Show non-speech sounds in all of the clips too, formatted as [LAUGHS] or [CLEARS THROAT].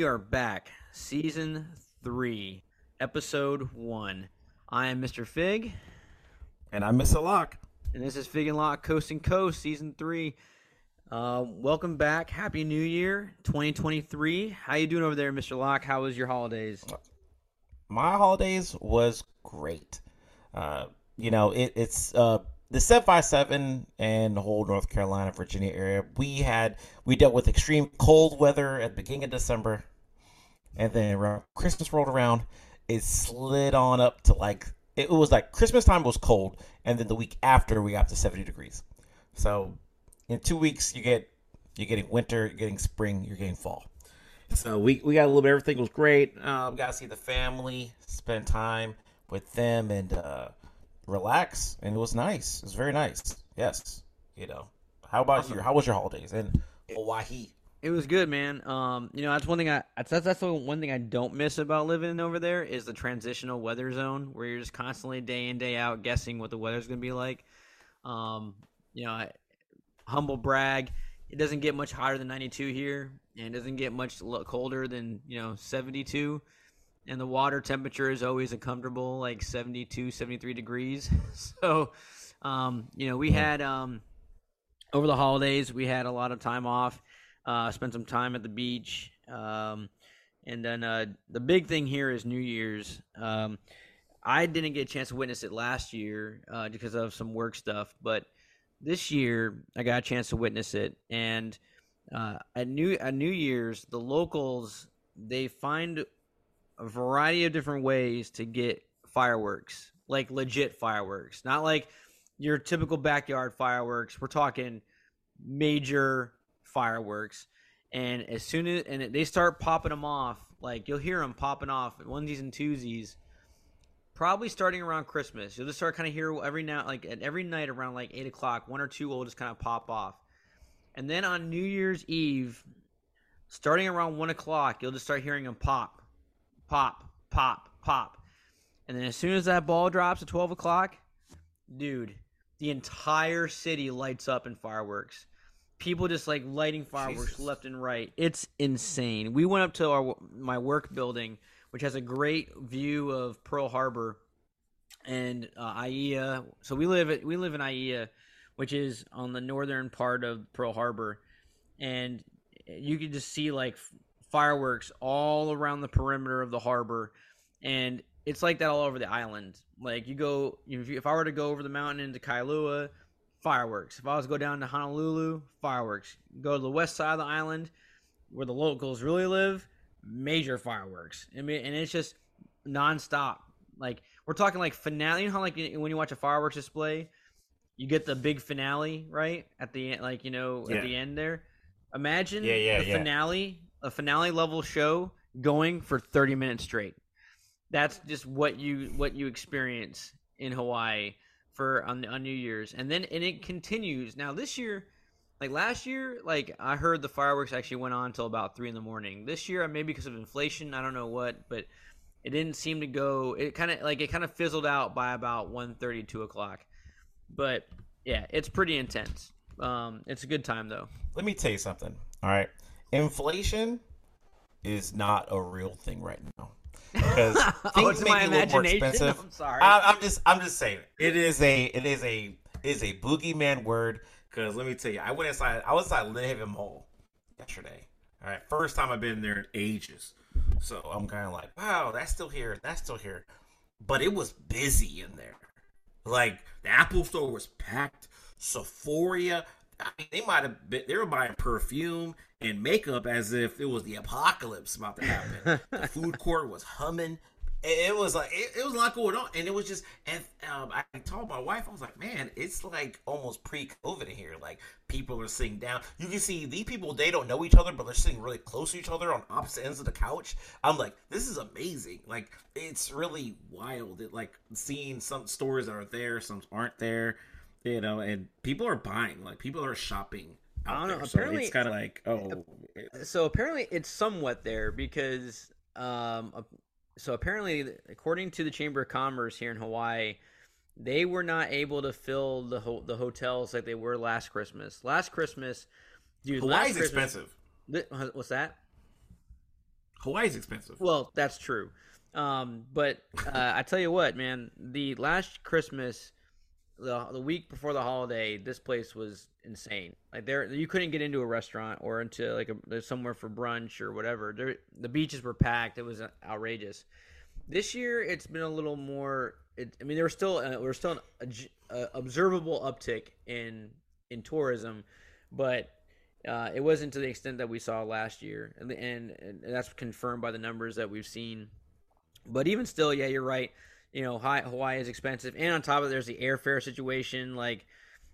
we are back. Season 3, Episode 1. I am Mr. Fig. And I'm Mr. Lock. And this is Fig and Lock Coast and Coast, Season 3. Uh, welcome back. Happy New Year, 2023. How you doing over there, Mr. Lock? How was your holidays? My holidays was great. Uh, you know, it, it's uh, the 757 and the whole North Carolina, Virginia area. We had we dealt with extreme cold weather at the beginning of December, and then around Christmas rolled around, it slid on up to like it was like Christmas time was cold, and then the week after we got to 70 degrees. So in two weeks you get you're getting winter, you're getting spring, you're getting fall. So we, we got a little bit. Everything was great. Um, got to see the family, spend time with them, and uh, relax. And it was nice. It was very nice. Yes. You know. How about awesome. you? How was your holidays in Hawaii? It was good, man. Um, you know, that's one thing I that's that's the one thing I don't miss about living over there is the transitional weather zone where you're just constantly day in day out guessing what the weather's gonna be like. Um, you know, I, humble brag, it doesn't get much hotter than 92 here, and it doesn't get much colder than you know 72 and the water temperature is always a comfortable like 72 73 degrees [LAUGHS] so um, you know we had um, over the holidays we had a lot of time off uh, spent some time at the beach um, and then uh, the big thing here is new year's um, i didn't get a chance to witness it last year uh, because of some work stuff but this year i got a chance to witness it and uh, at new at new year's the locals they find a variety of different ways to get fireworks, like legit fireworks, not like your typical backyard fireworks. We're talking major fireworks. And as soon as and they start popping them off, like you'll hear them popping off onesies and twosies, probably starting around Christmas. You'll just start kind of hear every now, like at every night around like eight o'clock, one or two will just kind of pop off. And then on New Year's Eve, starting around one o'clock, you'll just start hearing them pop pop, pop, pop. And then as soon as that ball drops at 12 o'clock, dude, the entire city lights up in fireworks. People just like lighting fireworks Jesus. left and right. It's insane. We went up to our my work building, which has a great view of Pearl Harbor and uh. So we live at, we live in Aiea, which is on the northern part of Pearl Harbor, and you can just see like fireworks all around the perimeter of the harbor, and it's like that all over the island. Like you go, if, you, if I were to go over the mountain into Kailua, fireworks. If I was to go down to Honolulu, fireworks. Go to the west side of the island, where the locals really live, major fireworks. I mean, and it's just nonstop. Like we're talking like finale. You know how like when you watch a fireworks display, you get the big finale right at the end, like you know yeah. at the end there. Imagine yeah, yeah, the finale a finale level show going for 30 minutes straight. That's just what you what you experience in Hawaii for on, on New Year's, and then and it continues. Now this year, like last year, like I heard the fireworks actually went on until about three in the morning. This year, maybe because of inflation, I don't know what, but it didn't seem to go. It kind of like it kind of fizzled out by about 1.30, 2 o'clock. But yeah, it's pretty intense. Um, it's a good time though. Let me tell you something. All right, inflation is not a real thing right now because [LAUGHS] oh, things may be a little more expensive. I'm sorry. I, am just I'm just saying it is a it is a it is a boogeyman word. Because let me tell you, I went inside. I was inside Lynn Mall yesterday. All right, first time I've been there in ages. So I'm kind of like, wow, that's still here. That's still here. But it was busy in there. Like the Apple store was packed. Sephora, I mean, they might have been, they were buying perfume and makeup as if it was the apocalypse about to happen. [LAUGHS] the food court was humming. It was like it, it, was a lot going on, and it was just. And um, I told my wife, I was like, "Man, it's like almost pre-COVID in here. Like people are sitting down. You can see these people; they don't know each other, but they're sitting really close to each other on opposite ends of the couch. I'm like, this is amazing. Like it's really wild. It, like seeing some stores that are there, some aren't there you know, and people are buying, like people are shopping. I don't know. There. Apparently, so it's kind of like oh. So apparently, it's somewhat there because um, so apparently, according to the Chamber of Commerce here in Hawaii, they were not able to fill the ho- the hotels like they were last Christmas. Last Christmas, dude, Hawaii's Christmas, expensive. Th- what's that? Hawaii's expensive. Well, that's true. Um, but uh, I tell you what, man, the last Christmas, the the week before the holiday, this place was insane. Like there, you couldn't get into a restaurant or into like a somewhere for brunch or whatever. There, the beaches were packed. It was outrageous. This year, it's been a little more. It, I mean, there was still uh, there was still an uh, observable uptick in in tourism, but uh, it wasn't to the extent that we saw last year, and, and, and that's confirmed by the numbers that we've seen. But even still, yeah, you're right. You know, Hawaii is expensive, and on top of it, there's the airfare situation. Like,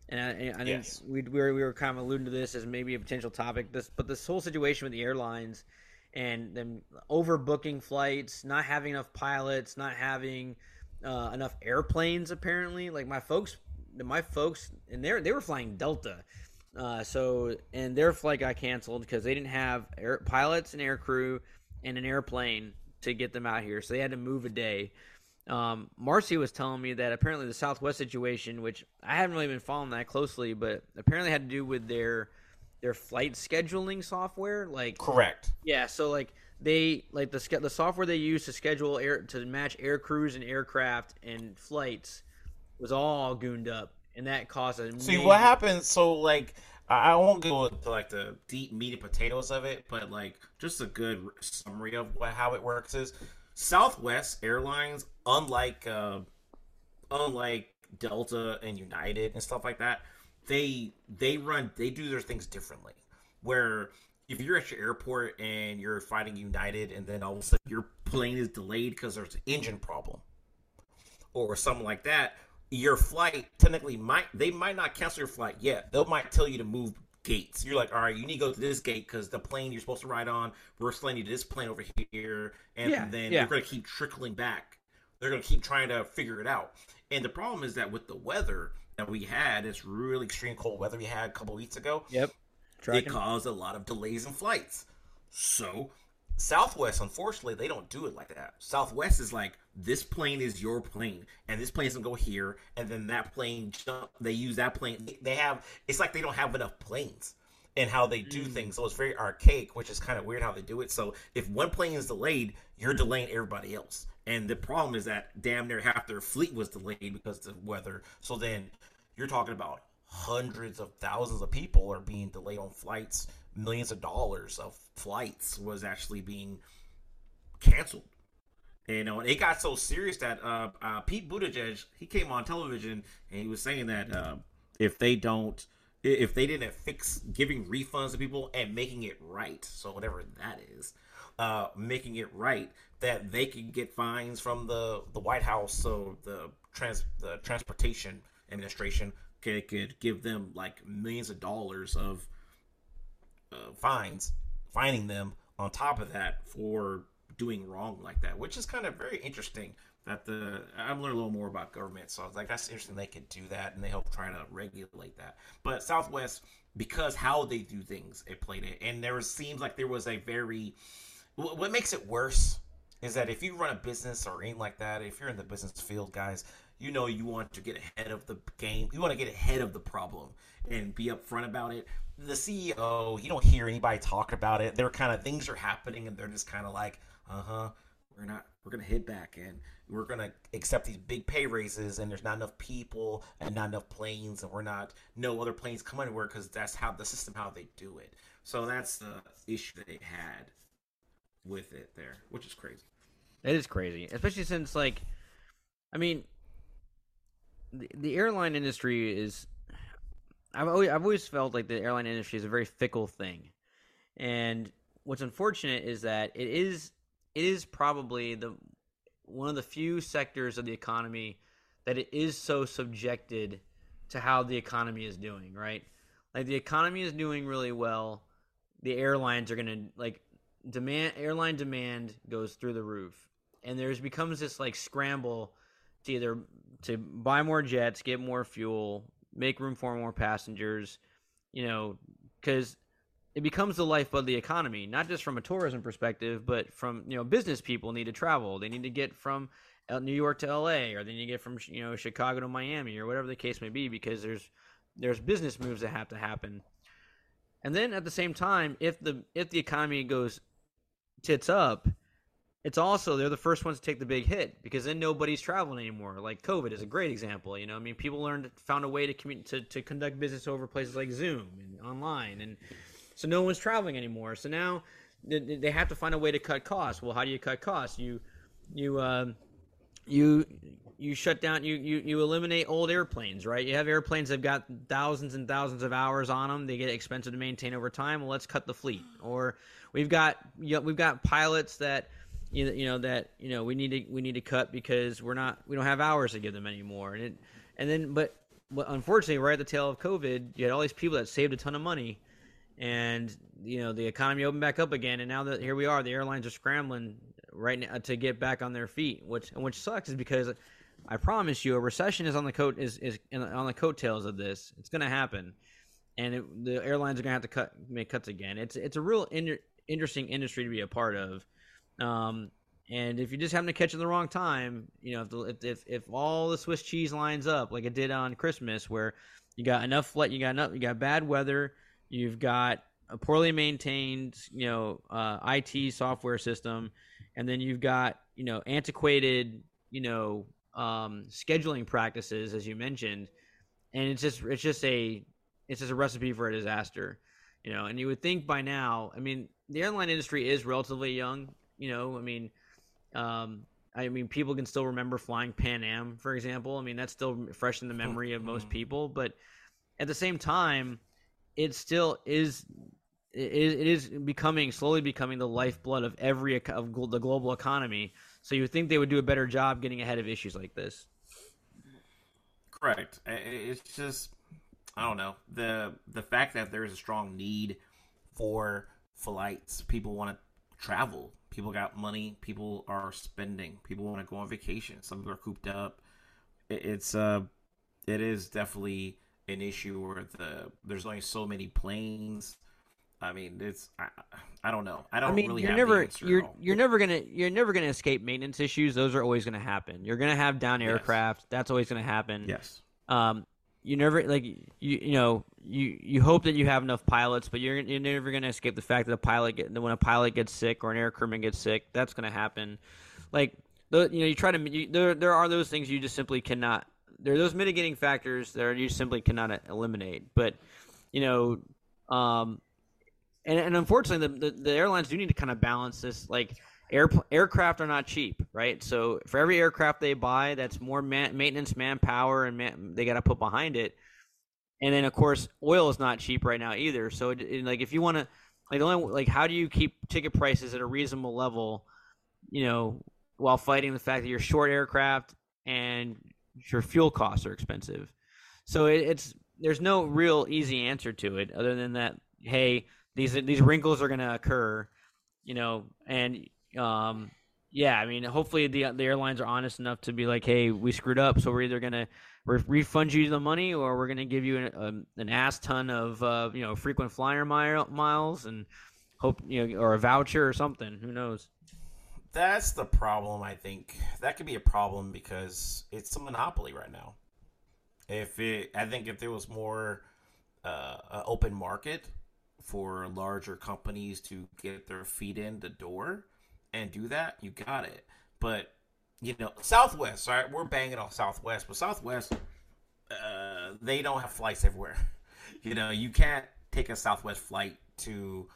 and I, and I think yes. we, we were, we were kind of alluding to this as maybe a potential topic. This, but this whole situation with the airlines and them overbooking flights, not having enough pilots, not having uh, enough airplanes. Apparently, like my folks, my folks, and they they were flying Delta uh, so and their flight got canceled because they didn't have air, pilots and air crew and an airplane to get them out here, so they had to move a day. Um, Marcy was telling me that apparently the Southwest situation, which I haven't really been following that closely, but apparently had to do with their their flight scheduling software. Like correct, yeah. So like they like the the software they use to schedule air to match air crews and aircraft and flights was all gooned up and that caused a. See what happened. So like, I won't go into like the deep meat and potatoes of it, but like just a good summary of what, how it works is Southwest Airlines, unlike uh, unlike Delta and United and stuff like that, they they run they do their things differently. Where if you're at your airport and you're fighting United, and then all of a sudden your plane is delayed because there's an engine problem or something like that, your flight technically might they might not cancel your flight yet. They might tell you to move gates. You're like, all right, you need to go to this gate because the plane you're supposed to ride on, we're sending you to this plane over here, and yeah, then yeah. you're going to keep trickling back. They're going to keep trying to figure it out. And the problem is that with the weather that we had, it's really extreme cold weather we had a couple weeks ago. Yep, Tracking. it caused a lot of delays in flights. So Southwest, unfortunately, they don't do it like that. Southwest is like this plane is your plane, and this plane's gonna go here, and then that plane jump. They use that plane. They have. It's like they don't have enough planes and how they do mm. things. So it's very archaic, which is kind of weird how they do it. So if one plane is delayed, you're delaying everybody else. And the problem is that damn near half their fleet was delayed because of the weather. So then you're talking about hundreds of thousands of people are being delayed on flights millions of dollars of flights was actually being canceled. You know, it got so serious that uh, uh, Pete Buttigieg he came on television and he was saying that uh, if they don't, if they didn't fix giving refunds to people and making it right, so whatever that is, uh, making it right, that they could get fines from the the White House, so the trans the transportation administration could, could give them like millions of dollars of uh, fines, fining them on top of that for doing wrong like that, which is kind of very interesting. That the I'm learning a little more about government, so I was like, that's interesting. They could do that, and they help try to regulate that. But Southwest, because how they do things, it played it, and there seems like there was a very what makes it worse is that if you run a business or anything like that, if you're in the business field, guys, you know you want to get ahead of the game. You want to get ahead of the problem and be upfront about it. The CEO, you don't hear anybody talk about it. They're kind of things are happening, and they're just kind of like, uh huh, we're not, we're gonna hit back, and we're gonna accept these big pay raises, and there's not enough people and not enough planes, and we're not no other planes come anywhere because that's how the system how they do it. So that's the issue they had with it there, which is crazy. It is crazy, especially since like, I mean, the, the airline industry is I've always, I've always felt like the airline industry is a very fickle thing, and what's unfortunate is that it is it is probably the one of the few sectors of the economy that it is so subjected to how the economy is doing. Right, like the economy is doing really well, the airlines are gonna like demand airline demand goes through the roof, and there's becomes this like scramble to either to buy more jets, get more fuel, make room for more passengers, you know, because it becomes the lifeblood of the economy, not just from a tourism perspective, but from you know business people need to travel. They need to get from uh, New York to L.A. or they need to get from you know Chicago to Miami or whatever the case may be, because there's there's business moves that have to happen. And then at the same time, if the if the economy goes tits up, it's also they're the first ones to take the big hit because then nobody's traveling anymore. Like COVID is a great example. You know, I mean, people learned found a way to commu- to to conduct business over places like Zoom and online, and so no one's traveling anymore. So now they have to find a way to cut costs. Well, how do you cut costs? You you uh, you you shut down you, you you eliminate old airplanes right you have airplanes that have got thousands and thousands of hours on them they get expensive to maintain over time well let's cut the fleet or we've got you know, we've got pilots that you know, you know that you know we need to we need to cut because we're not we don't have hours to give them anymore and it and then but but unfortunately right at the tail of covid you had all these people that saved a ton of money and you know the economy opened back up again and now that here we are the airlines are scrambling right now to get back on their feet which which sucks is because I promise you, a recession is on the coat is is on the coattails of this. It's going to happen, and it, the airlines are going to have to cut make cuts again. It's it's a real in, interesting industry to be a part of. Um, and if you just happen to catch it the wrong time, you know, if, the, if, if if all the Swiss cheese lines up like it did on Christmas, where you got enough flight, you got enough, you got bad weather, you've got a poorly maintained, you know, uh, IT software system, and then you've got you know antiquated, you know, um, scheduling practices, as you mentioned, and it's just it's just a it's just a recipe for a disaster, you know. And you would think by now, I mean, the airline industry is relatively young, you know. I mean, um, I mean, people can still remember flying Pan Am, for example. I mean, that's still fresh in the memory of most [LAUGHS] people, but at the same time, it still is it is becoming slowly becoming the lifeblood of every of the global economy. So you would think they would do a better job getting ahead of issues like this. Correct. It's just I don't know the the fact that there is a strong need for flights. People want to travel. People got money. People are spending. People want to go on vacation. Some people are cooped up. It's uh, it is definitely an issue where the there's only so many planes I mean, it's I, I don't know. I don't I mean, really you're never you're you're never gonna you're never gonna escape maintenance issues. Those are always gonna happen. You're gonna have down aircraft. Yes. That's always gonna happen. Yes. Um, you never like you you know you you hope that you have enough pilots, but you're you're never gonna escape the fact that a pilot get when a pilot gets sick or an air crewman gets sick. That's gonna happen. Like the you know you try to you, there there are those things you just simply cannot. There are those mitigating factors that you simply cannot eliminate. But you know um and, and unfortunately, the, the, the airlines do need to kind of balance this. Like, air, aircraft are not cheap, right? So for every aircraft they buy, that's more man, maintenance, manpower, and man, they got to put behind it. And then, of course, oil is not cheap right now either. So, it, it, like, if you want to, like, only, like, how do you keep ticket prices at a reasonable level, you know, while fighting the fact that you're short aircraft and your fuel costs are expensive? So it, it's there's no real easy answer to it other than that. Hey, these these wrinkles are going to occur, you know, and um, yeah, I mean, hopefully the the airlines are honest enough to be like, hey, we screwed up, so we're either to re- refund you the money or we're to give you an, um, an ass ton of uh, you know frequent flyer mile, miles and hope you know or a voucher or something. Who knows? That's the problem. I think that could be a problem because it's a monopoly right now. If it, I think if there was more uh, open market, for larger companies to get their feet in the door and do that, you got it. But you know, Southwest, right? We're banging on Southwest, but Southwest, uh, they don't have flights everywhere. [LAUGHS] You know, you can't take a Southwest flight to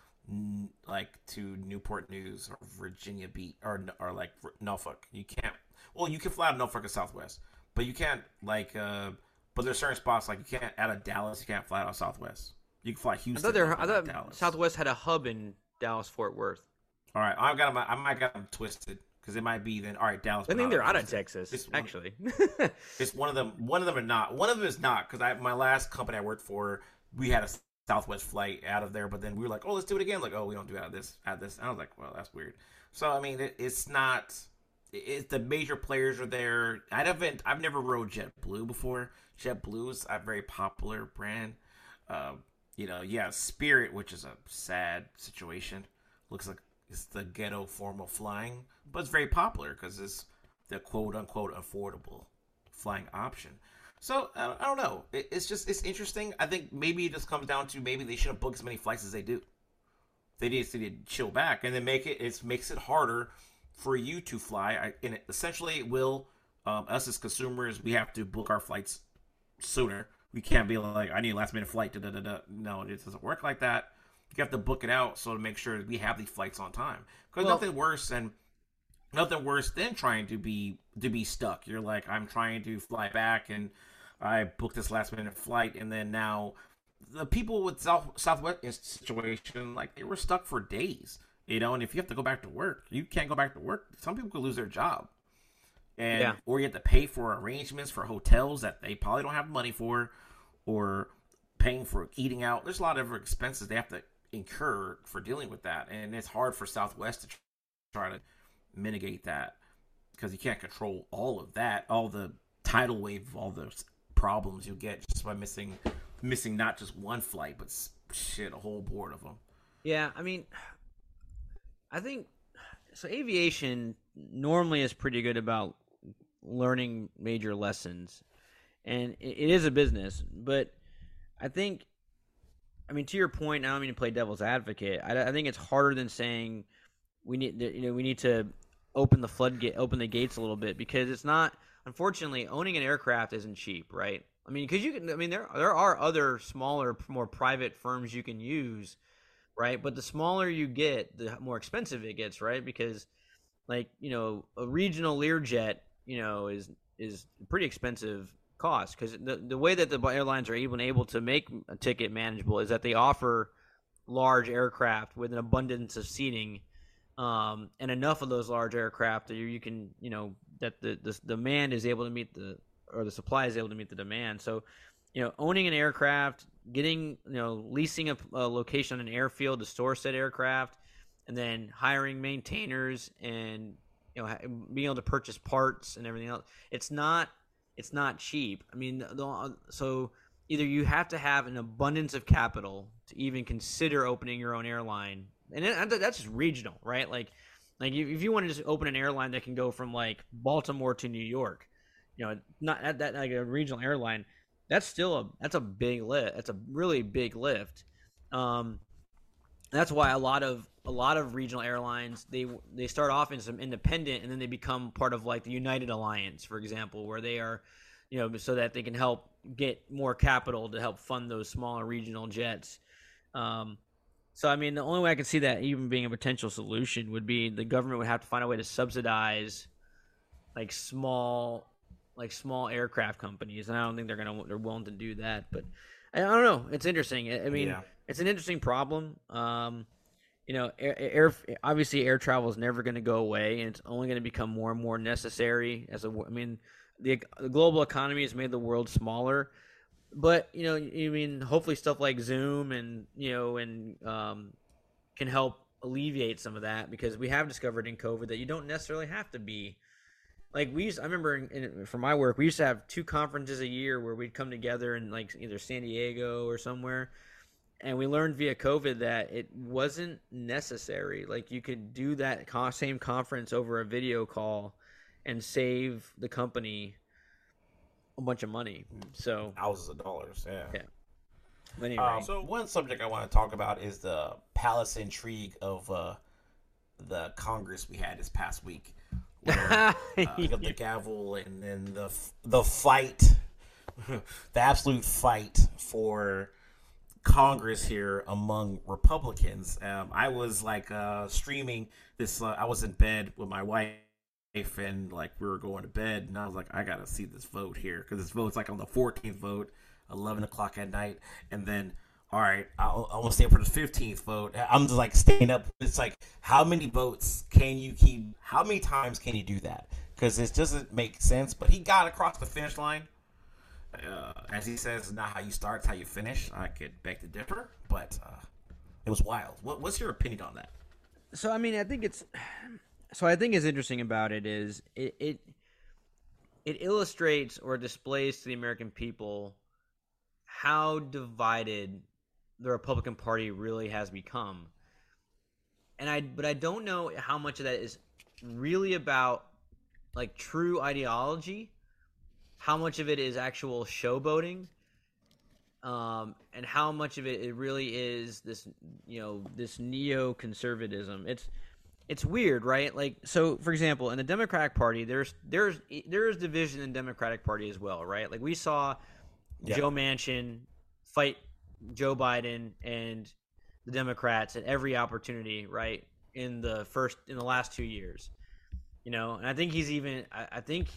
like to Newport News or Virginia Beach or or like Norfolk. You can't. Well, you can fly out of Norfolk or Southwest, but you can't like. uh But there's certain spots like you can't out of Dallas. You can't fly out of Southwest. You can fly Houston. I thought, I thought Southwest had a hub in Dallas Fort Worth. All right, I've got them. I might got them twisted because it might be then. All right, Dallas. I think they're out of Texas. It's actually, [LAUGHS] it's one of them. One of them are not. One of them is not because I my last company I worked for, we had a Southwest flight out of there, but then we were like, oh, let's do it again. Like, oh, we don't do out of this, out of this. And I was like, well, that's weird. So I mean, it, it's not. It, the major players are there. I haven't. I've never rode JetBlue before. JetBlue is a very popular brand. Um, you know, yeah, Spirit, which is a sad situation, looks like it's the ghetto form of flying, but it's very popular because it's the quote unquote affordable flying option. So I don't know. It's just it's interesting. I think maybe it just comes down to maybe they should have booked as many flights as they do. they need to chill back and then make it it makes it harder for you to fly. I, and it essentially will um, us as consumers we have to book our flights sooner. We can't be like I need a last minute flight. Da, da, da, da. No, it doesn't work like that. You have to book it out so to make sure we have these flights on time. Because well, nothing worse than nothing worse than trying to be to be stuck. You're like I'm trying to fly back and I booked this last minute flight and then now the people with South Southwest situation like they were stuck for days. You know, and if you have to go back to work, you can't go back to work. Some people could lose their job. And yeah. or you have to pay for arrangements for hotels that they probably don't have money for or paying for eating out. There's a lot of expenses they have to incur for dealing with that. And it's hard for Southwest to try to mitigate that because you can't control all of that, all the tidal wave of all those problems you get just by missing missing not just one flight, but shit, a whole board of them. Yeah, I mean, I think so. Aviation normally is pretty good about learning major lessons, and it is a business. But I think, I mean, to your point, I don't mean to play devil's advocate. I, I think it's harder than saying we need, you know, we need to open the floodgate, open the gates a little bit because it's not. Unfortunately, owning an aircraft isn't cheap, right? I mean, because you can. I mean, there there are other smaller, more private firms you can use right? But the smaller you get, the more expensive it gets, right? Because like you know, a regional Learjet, you know, is is pretty expensive cost because the the way that the airlines are even able to make a ticket manageable is that they offer large aircraft with an abundance of seating. Um, and enough of those large aircraft that you, you can, you know, that the, the demand is able to meet the, or the supply is able to meet the demand. So, you know, owning an aircraft, getting you know leasing a, a, location on an airfield to store said aircraft and then hiring maintainers and you know being able to purchase parts and everything else it's not it's not cheap i mean the, so either you have to have an abundance of capital to even consider opening your own airline and that's just regional right like like if you want to just open an airline that can go from like baltimore to new york you know not at that like a regional airline that's still a that's a big lift. That's a really big lift. Um, that's why a lot of a lot of regional airlines they they start off in some independent and then they become part of like the United Alliance, for example, where they are, you know, so that they can help get more capital to help fund those smaller regional jets. Um, so I mean, the only way I can see that even being a potential solution would be the government would have to find a way to subsidize like small like small aircraft companies, and I don't think they're gonna they're willing to do that. But I, don't know. It's interesting. I, mean, yeah. It's an interesting problem. Um, you know, air, air, obviously air travel is never going to go away, and it's only going to become more and more necessary. As a, I mean, the, the global economy has made the world smaller, but you know, I mean, hopefully stuff like Zoom and you know, and um, can help alleviate some of that because we have discovered in COVID that you don't necessarily have to be like we used i remember in, in, for my work we used to have two conferences a year where we'd come together in like either san diego or somewhere and we learned via covid that it wasn't necessary. Like you could do that same conference over a video call and save the company a bunch of money. So thousands of dollars yeah. Yeah. Anyway. Um, so one subject i want to talk about is the palace intrigue of uh, the congress we had this past week. [LAUGHS] Where, uh, the gavel and then the the fight, [LAUGHS] the absolute fight for Congress here among Republicans. Um, I was like uh, streaming this. Uh, I was in bed with my wife and like we were going to bed, and I was like, I gotta see this vote here because this vote's like on the 14th vote, 11 o'clock at night, and then all right, I'll, I want to stay for the 15th vote. I'm just like staying up. It's like, how many votes can you keep? How many times can you do that? Because it doesn't make sense. But he got across the finish line. Uh, as he says, not how you start, it's how you finish. I could beg to differ, but uh, it was wild. What, what's your opinion on that? So, I mean, I think it's. [SIGHS] So, I think is interesting about it is it, it it illustrates or displays to the American people how divided the Republican Party really has become. And I but I don't know how much of that is really about like true ideology, how much of it is actual showboating, um, and how much of it it really is this you know this neoconservatism. It's it's weird, right? Like so, for example, in the Democratic Party, there's there's there's division in the Democratic Party as well, right? Like we saw Yeah. Joe Manchin fight Joe Biden and the Democrats at every opportunity, right? In the first in the last two years, you know, and I think he's even I, I think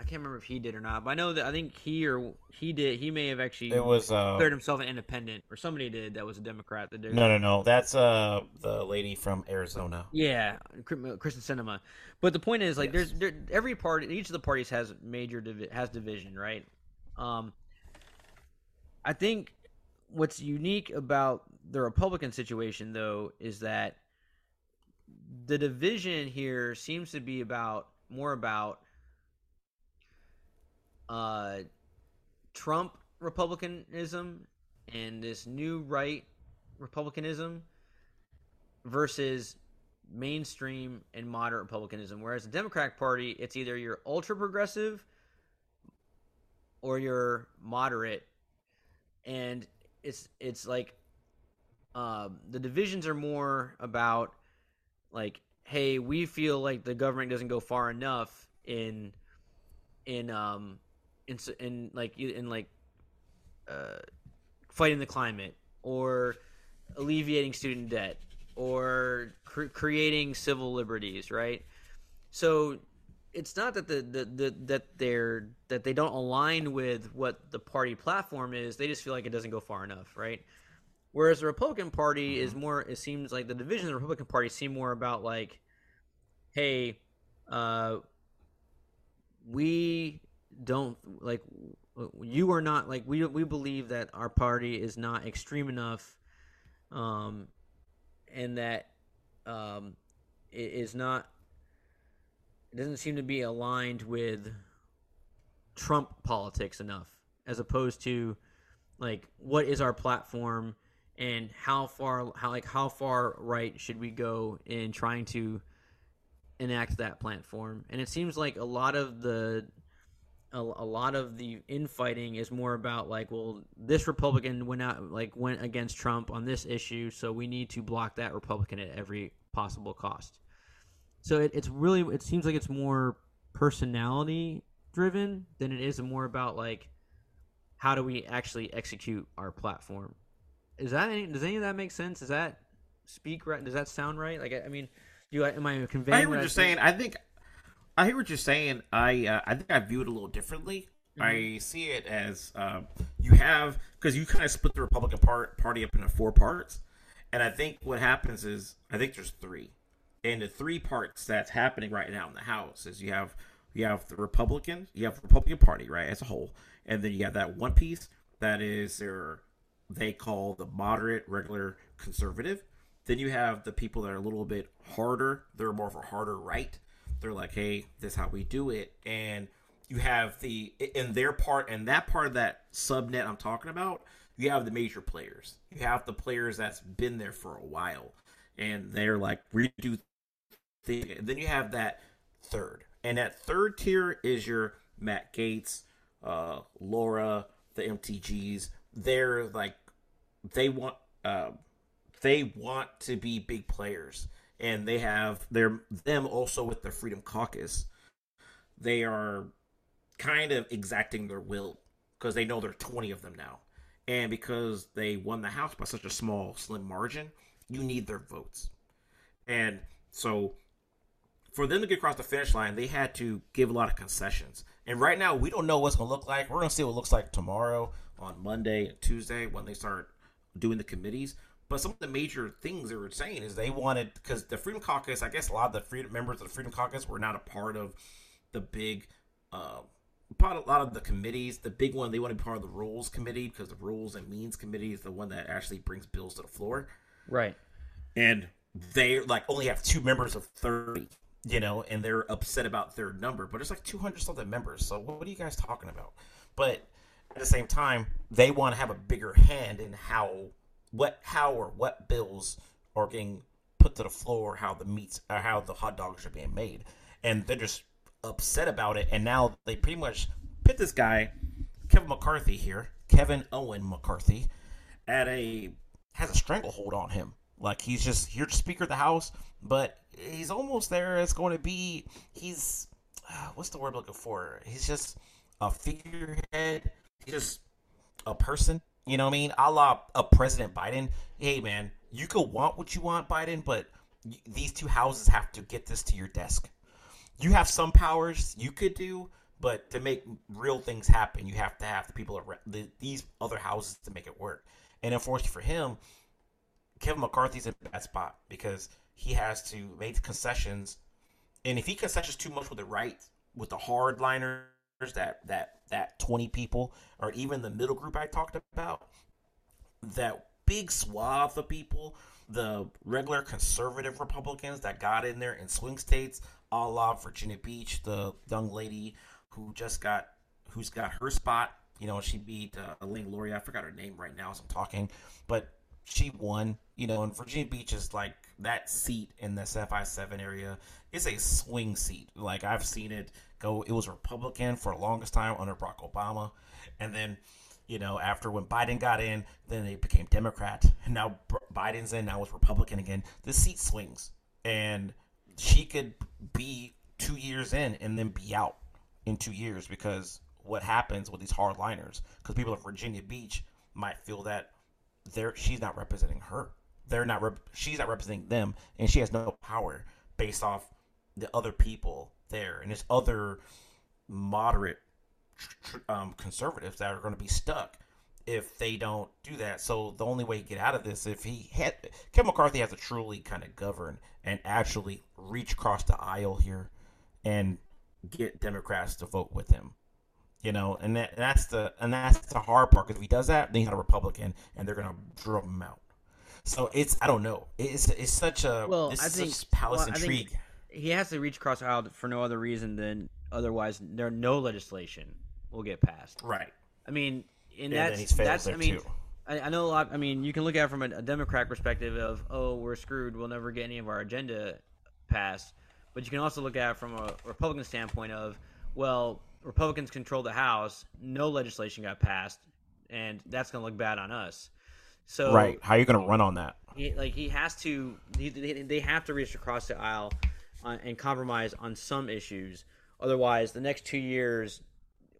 I can't remember if he did or not, but I know that I think he or he did. He may have actually It was uh declared himself an independent, or somebody did that was a Democrat that did. no no no. That's uh the lady from Arizona. Yeah, Kr- Kyrsten Sinema. But the point is, like, Yes. there's there, every party, each of the parties has major divi- has division, right? Um, I think what's unique about the Republican situation, though, is that the division here seems to be about more about uh, Trump Republicanism and this new right Republicanism versus mainstream and moderate republicanism. Whereas the democratic party it's either you're ultra progressive or you're moderate. And it's it's like um, the divisions are more about like hey we feel like the government doesn't go far enough in in um in in like in like uh fighting the climate or alleviating student debt or cr- creating civil liberties, right? So it's not that the, the, the that they're that they don't align with what the party platform is. They just feel like it doesn't go far enough, right? Whereas the Republican Party is more. It seems like the division of the Republican Party seem more about like, hey, uh, we don't like you are not like we we believe that our party is not extreme enough um and that um it is not it doesn't seem to be aligned with Trump politics enough as opposed to like what is our platform and how far how like how far right should we go in trying to enact that platform? And it seems like a lot of the a, a lot of the infighting is more about like well this republican went out like went against trump on this issue so we need to block that republican at every possible cost. So it, it's really it seems like it's more personality driven than it is more about like how do we actually execute our platform. Is that any, does any of that make sense? Does that speak right does that sound right? Like i, I mean you am i conveying I hear what I you're saying. I think I hear what you're saying. I uh, I think I view it a little differently. I see it as um, you have because you kind of split the Republican part party up into four parts, and I think what happens is I think there's three, and the three parts that's happening right now in the House is you have you have the Republicans, you have the Republican Party right as a whole, and then you have that one piece that is their they call the moderate, regular, conservative. Then you have the people that are a little bit harder. They're more of a harder right. They're like, hey, this is how we do it. And you have the in their part and that part of that subnet I'm talking about, you have the major players. You have the players that's been there for a while. And they're like, we do thing. And then you have that third. And that third tier is your Matt Gaetz, uh, Laura, the MTGs. They're like they want uh, they want to be big players. And they have their them also with the Freedom Caucus. They are kind of exacting their will because they know there are 20 of them now. And because they won the House by such a small, slim margin, you need their votes. And so for them to get across the finish line, they had to give a lot of concessions. And right now, we don't know what's going to look like. We're going to see what it looks like tomorrow, on Monday, and Tuesday when they start doing the committees. But some of the major things they were saying is they wanted, because the Freedom Caucus, I guess a lot of the freedom members of the Freedom Caucus were not a part of the big, uh, part of a lot of the committees. The big one, they want to be part of the Rules Committee because the Rules and Means Committee is the one that actually brings bills to the floor right and they like only have two members of 30 you know and they're upset about their number but it's like 200 something members so what are you guys talking about but at the same time they want to have a bigger hand in how what how or what bills are getting put to the floor how the meats or how the hot dogs are being made and they're just upset about it and now they pretty much put this guy kevin mccarthy here Kevin Owen McCarthy at a has a stranglehold on him. Like he's just to Speaker of the House, but he's almost there. It's going to be he's uh, what's the word I'm looking for? He's just a figurehead. He's just a person. You know what I mean? A la a President Biden. Hey man, you could want what you want, Biden, but these two houses have to get this to your desk. You have some powers you could do, but to make real things happen, you have to have the people around the, these other houses to make it work. And unfortunately for him, Kevin McCarthy's in a bad spot because he has to make concessions, and if he concessions too much with the right, with the hardliners, that that that twenty people, or even the middle group I talked about, that big swath of people, the regular conservative Republicans that got in there in swing states, a la Virginia Beach, the young lady who just got who's got her spot. You know, she beat uh, Elaine Luria. I forgot her name right now as I'm talking, but she won. You know, and Virginia Beach is like that seat in the FI seven area is a swing seat. Like I've seen it go. It was Republican for the longest time under Barack Obama, and then you know, after when Biden got in, then they became Democrat. And now Biden's in, now it's Republican again. The seat swings. And she could be two years in and then be out in two years because what happens with these hardliners? Because people at Virginia Beach might feel that they're she's not representing her. They're not rep, she's not representing them, and she has no power based off the other people there, and there's other moderate um, conservatives that are going to be stuck if they don't do that. So the only way to get out of this, if he had Kevin McCarthy has to truly kind of govern and actually reach across the aisle here and get Democrats to vote with him. You know, and that, that's the and that's the hard part because if he does that, then he's not a Republican and they're gonna drop him out. So it's I don't know. It's it's such a well. I think palace well, intrigue. he has to reach across the aisle for no other reason than otherwise there no legislation will get passed. Right. I mean, and Yeah, that's that's I mean, too. I, I know a lot. I mean, you can look at it from a, a Democrat perspective of, oh, we're screwed. We'll never get any of our agenda passed. But you can also look at it from a Republican standpoint of, well, Republicans control the House. No legislation got passed, and that's going to look bad on us. So Right. How are you gonna run on that? he, like he has to he, they, they have to reach across the aisle on, and compromise on some issues otherwise the next two years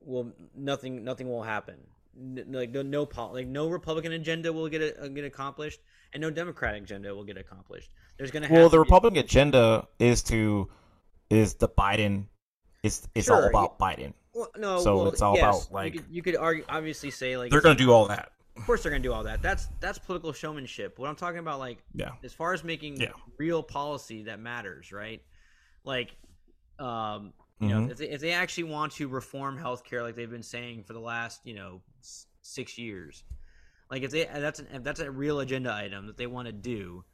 will nothing nothing will happen N- like no no pol- like no republican agenda will get a, uh, get accomplished and no democratic agenda will get accomplished there's gonna have Well, to the be- Republican agenda is to is the Biden it's all Sure, about Biden. well, no so well, it's all yes, about, you like- could, you could argue obviously say like They're gonna do all that. of course they're gonna do all that that's that's political showmanship what i'm talking about like Yeah. as far as making Yeah. real policy that matters, right? Like, um, you Mhm. know, if they, if they actually want to reform healthcare, like they've been saying for the last, you know, six years, like if they that's an, if that's a real agenda item that they want to do,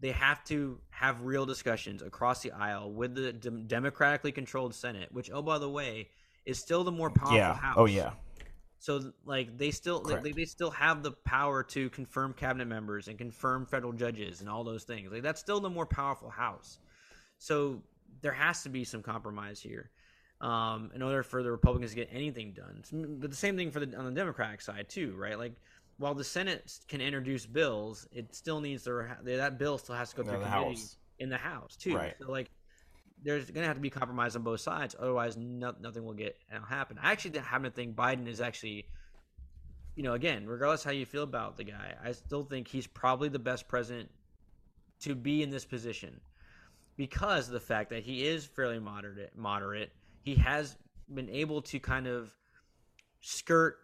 they have to have real discussions across the aisle with the dem- democratically controlled Senate, which, oh by the way, is still the more powerful Yeah. house. Oh yeah. So like they still like, they still have the power to confirm cabinet members and confirm federal judges and all those things. Like that's still the more powerful house. So there has to be some compromise here. Um, in order for the Republicans to get anything done, but the same thing for the on the Democratic side too, right? Like, while the Senate can introduce bills, it still needs to that bill still has to go through the committee House. in the House too. Right. So like, there's going to have to be compromise on both sides. Otherwise, no, nothing will get uh, happen. I actually happen to think Biden is actually, you know, again, regardless how you feel about the guy, I still think he's probably the best president to be in this position because of the fact that he is fairly moderate. Moderate. He has been able to kind of skirt,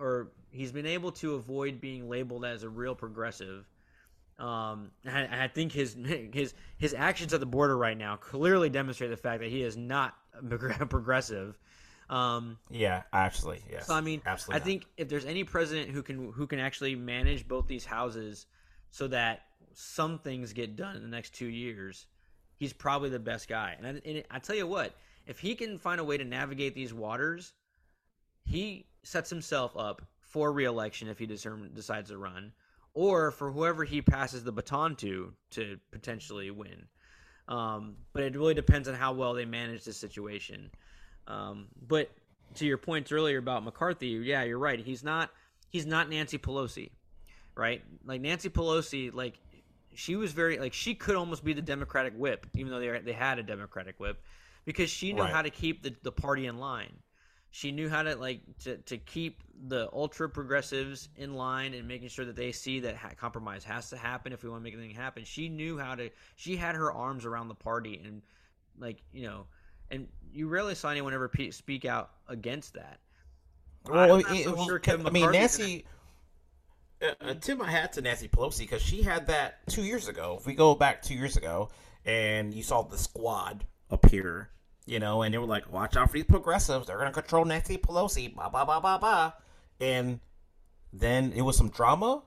or he's been able to avoid being labeled as a real progressive. Um, I, I think his [LAUGHS] his his actions at the border right now clearly demonstrate the fact that he is not a [LAUGHS] progressive. Um, Yeah. Actually. Yes. so I mean, absolutely. I not. think if there's any president who can who can actually manage both these houses so that some things get done in the next two years, he's probably the best guy. And I, and I tell you what, if he can find a way to navigate these waters, he sets himself up for reelection if he determine, decides to run, or for whoever he passes the baton to to potentially win. Um, but it really depends on how well they manage the situation. Um, but to your points earlier about McCarthy, yeah, you're right. He's not he's not Nancy Pelosi, right? Like Nancy Pelosi, like she was very like she could almost be the Democratic whip, even though they they had a Democratic whip, because she knew Right. how to keep the, the party in line. She knew how to like to, to keep the ultra progressives in line and making sure that they see that ha- compromise has to happen if we want to make anything happen. She knew how to. She had her arms around the party and like you know, and you rarely saw anyone ever pe- speak out against that. Well, I'm not it- so well, sure Kevin I mean, McCarthy's Nancy. Uh, uh, tip my hat to Nancy Pelosi because she had that two years ago. If we go back two years ago, and you saw the squad appear, you know, and they were like, "Watch out for these progressives; they're going to control Nancy Pelosi." Blah blah blah blah blah. And then it was some drama,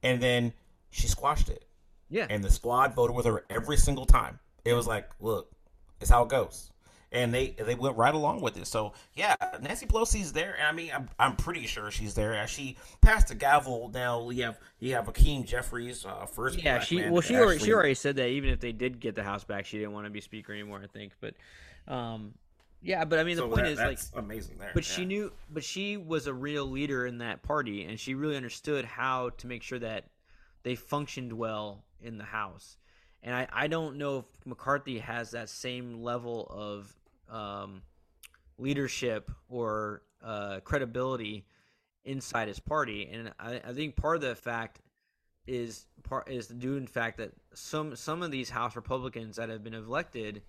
and then she squashed it, Yeah, and the squad voted with her every single time. It was like, look, it's how it goes. And they they went right along with it. So yeah, Nancy Pelosi's there, and I mean, I'm, I'm pretty sure she's there. As she passed the gavel, now we have you have Hakeem Jeffries, uh, first. Yeah, she well she already, she already said that even if they did get the house back, she didn't want to be speaker anymore. I think, but um, yeah, but I mean the point that- is like, amazing there. but yeah. she knew, but she was a real leader in that party, and she really understood how to make sure that they functioned well in the house. And I, I don't know if McCarthy has that same level of um, leadership or uh, credibility inside his party. And I, I think part of the fact is part is due in fact that some some of these House Republicans that have been elected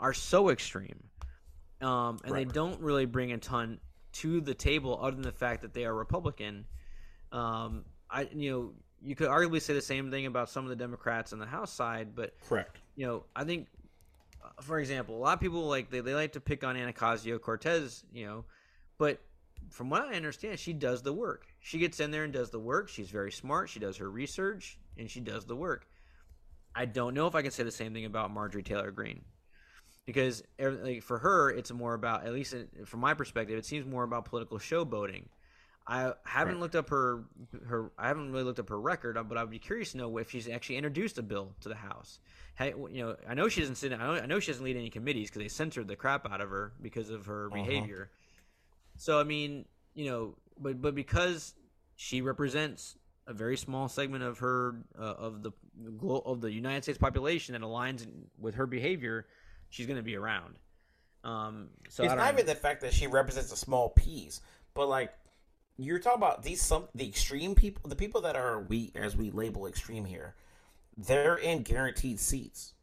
are so extreme, um, and they don't really bring a ton to the table other than the fact that they are Republican. Um, I you know you could arguably say the same thing about some of the Democrats on the House side, but correct. you know, I think, uh, for example, a lot of people like they, they like to pick on Anacosio Cortez, you know, but from what I understand, she does the work. She gets in there and does the work. She's very smart. She does her research and she does the work. I don't know if I can say the same thing about Marjorie Taylor Greene. Because like, for her, it's more about, at least from my perspective, it seems more about political showboating. I haven't Right. looked up her her. I haven't really looked up her record, uh, but I'd be curious to know if she's actually introduced a bill to the House. Hey, you know, I know she doesn't sit. I know, I know she doesn't lead any committees because they censored the crap out of her because of her Uh-huh. behavior. So I mean, you know, but but because she represents a very small segment of her uh, of the of the United States population that aligns with her behavior, she's going to be around. Um, so it's I don't not even the fact that she represents a small piece, but like you're talking about these some the extreme people, the people that are we as we label extreme here, they're in guaranteed seats,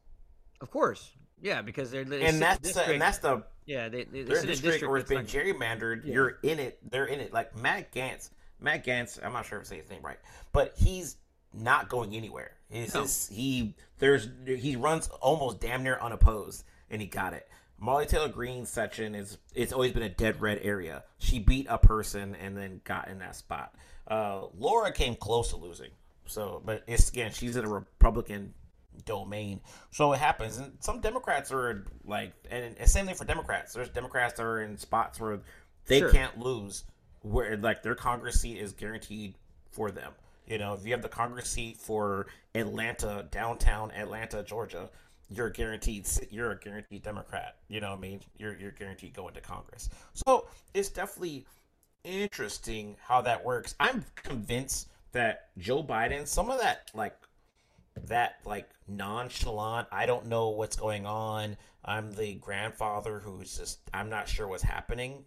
Of course, yeah, because they're they and that's the, and that's the yeah they, they, they they're in a district where it's been not- gerrymandered. Yeah. You're in it. They're in it. Like Matt Gantz. Matt Gantz. I'm not sure if I say his name right, but he's not going anywhere. No. just- he there's he runs almost damn near unopposed, and he got it. Molly Taylor Green's section is it's always been a dead red area. She beat a person and then got in that spot. Uh, Laura came close to losing. So, but it's again she's in a Republican domain. So it happens, and some Democrats are like, and, and same thing for Democrats. There's Democrats that are in spots where they Sure. can't lose, where like their Congress seat is guaranteed for them. You know, if you have the Congress seat for Atlanta, downtown Atlanta, Georgia, you're guaranteed. You're a guaranteed Democrat. You know what I mean? You're you're guaranteed going to Congress. So it's definitely interesting how that works. I'm convinced that Joe Biden, some of that like that like nonchalant, I don't know what's going on. I'm the grandfather who's just I'm not sure what's happening.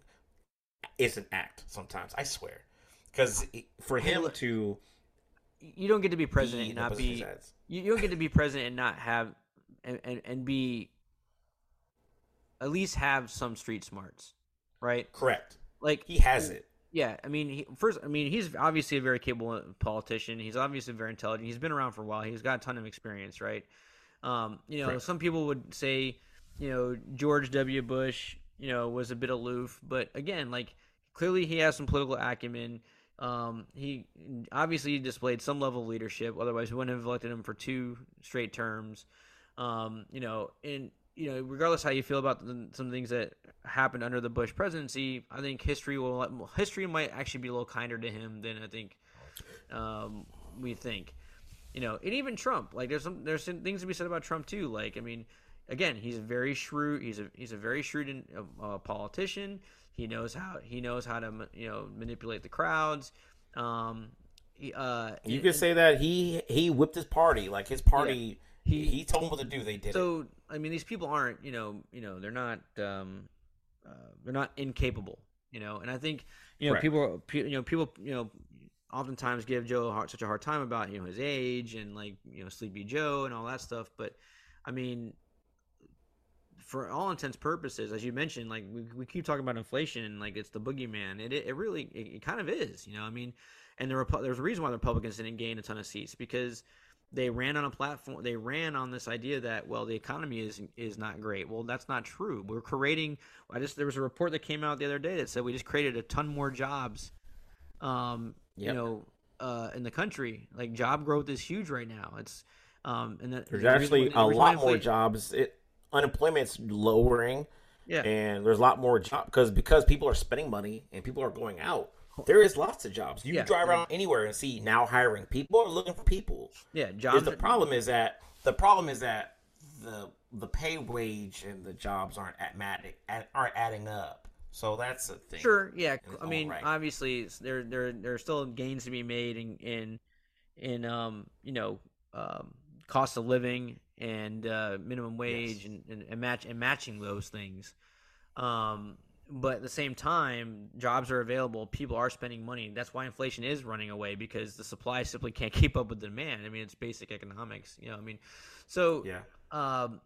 It's an act sometimes, I swear. Because for him to you don't get to be president be and not be you, you don't get to be president and not have and, and, and be at least have some street smarts right? Correct, like he has it. yeah i mean he, first i mean he's obviously a very capable politician. He's obviously very intelligent. He's been around for a while. He's got a ton of experience right? Um, you know Correct. some people would say you know george w. Bush you know was a bit aloof. But again like clearly he has some political acumen. Um, he obviously displayed some level of leadership. Otherwise we wouldn't have elected him for two straight terms um, you know and you know regardless how you feel about the, some things that happened under the bush presidency i think history will history might actually be a little kinder to him than i think um, we think you know, and even Trump. Like, there's some there's some things to be said about Trump too. Like, I mean, again, he's a very shrewd. He's a he's a very shrewd uh, politician. He knows how he knows how to you know manipulate the crowds. Um, he, uh, You and- could say that he he whipped his party. Like his party, he He- he told them what to do. They did it. so I mean, these people aren't, you know, you know, they're not, um, uh, they're not incapable, you know. And I think, you know, people, you know, people, you know, oftentimes give Joe hard, such a hard time about you know his age and like you know Sleepy Joe and all that stuff. But I mean, for all intents purposes, as you mentioned, like we, we keep talking about inflation and like it's the boogeyman. It it really it, it kind of is, you know. I mean, and the Repu- there's a reason why the Republicans didn't gain a ton of seats because they ran on a platform. They ran on this idea that well, the economy is is not great. Well, that's not true. We're creating. I just there was a report that came out the other day that said we just created a ton more jobs. Um, you know, uh, in the country, like job growth is huge right now. It's um, and that, There's the actually a lot more jobs. It unemployment's lowering, Yeah, and there's a lot more jobs because because people are spending money and people are going out. There is lots of jobs. You Yeah. can drive around anywhere and see now hiring. People are looking for people. yeah, jobs. the problem is that the problem is that the the pay wage and the jobs aren't at aren't adding up. So that's a thing. Sure, yeah. I mean, right. obviously, there there there are still gains to be made in in, in um you know um, cost of living and uh, minimum wage and, and, and match and matching those things. Um, but at the same time, jobs are available. People are spending money. That's why inflation is running away because the supply simply can't [LAUGHS] keep up with the demand. I mean, it's basic economics. You know, I mean, so Yeah. um,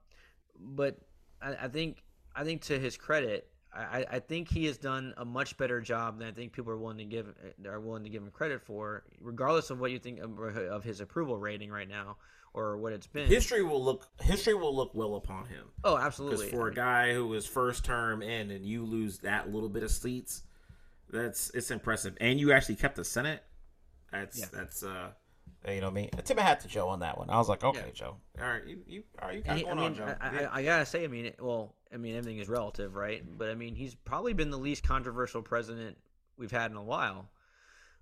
but I, I think I think to his credit, I, I think he has done a much better job than I think people are willing to give are willing to give him credit for, regardless of what you think of, of his approval rating right now or what it's been. History will look history will look well upon him. oh, Because absolutely. for a guy who was first term in and you lose that little bit of seats, that's it's impressive. And you actually kept the Senate. That's Yeah. that's uh you know me. I tip my hat to Joe on that one. I was like, okay, Yeah. Joe. All right, you you all right, you got he- going I mean, on, Joe. I. I, I gotta say, I mean, it- well, I mean, everything is relative, right? But I mean, he's probably been the least controversial president we've had in a while.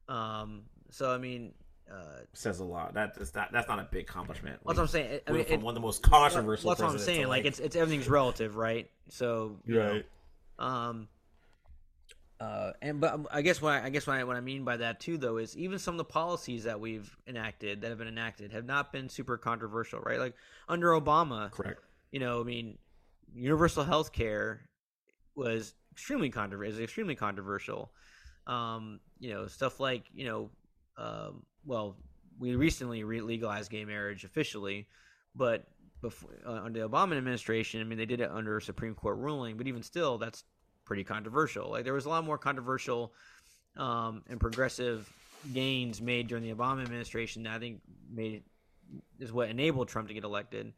Um, so I mean, uh, Says a lot. That is not that's not a big accomplishment. that's what I'm saying. I mean, from it, one of the most controversial. that's what I'm saying. to, Like, it's it's everything's relative, right? So you know. Um, uh, and but um, I guess what I, I guess what I, what I mean by that too, though, is even some of the policies that we've enacted that have been enacted have not been super controversial, right? Like under Obama, Correct. you know, I mean, universal health care was extremely controversial. Is extremely controversial. Um, you know, stuff like you know, um, well, we recently re- legalized gay marriage officially, but before uh, under the Obama administration, I mean, they did it under a Supreme Court ruling, but even still, that's pretty controversial. Like there was a lot more controversial um, and progressive gains made during the Obama administration that I think made is what enabled Trump to get elected.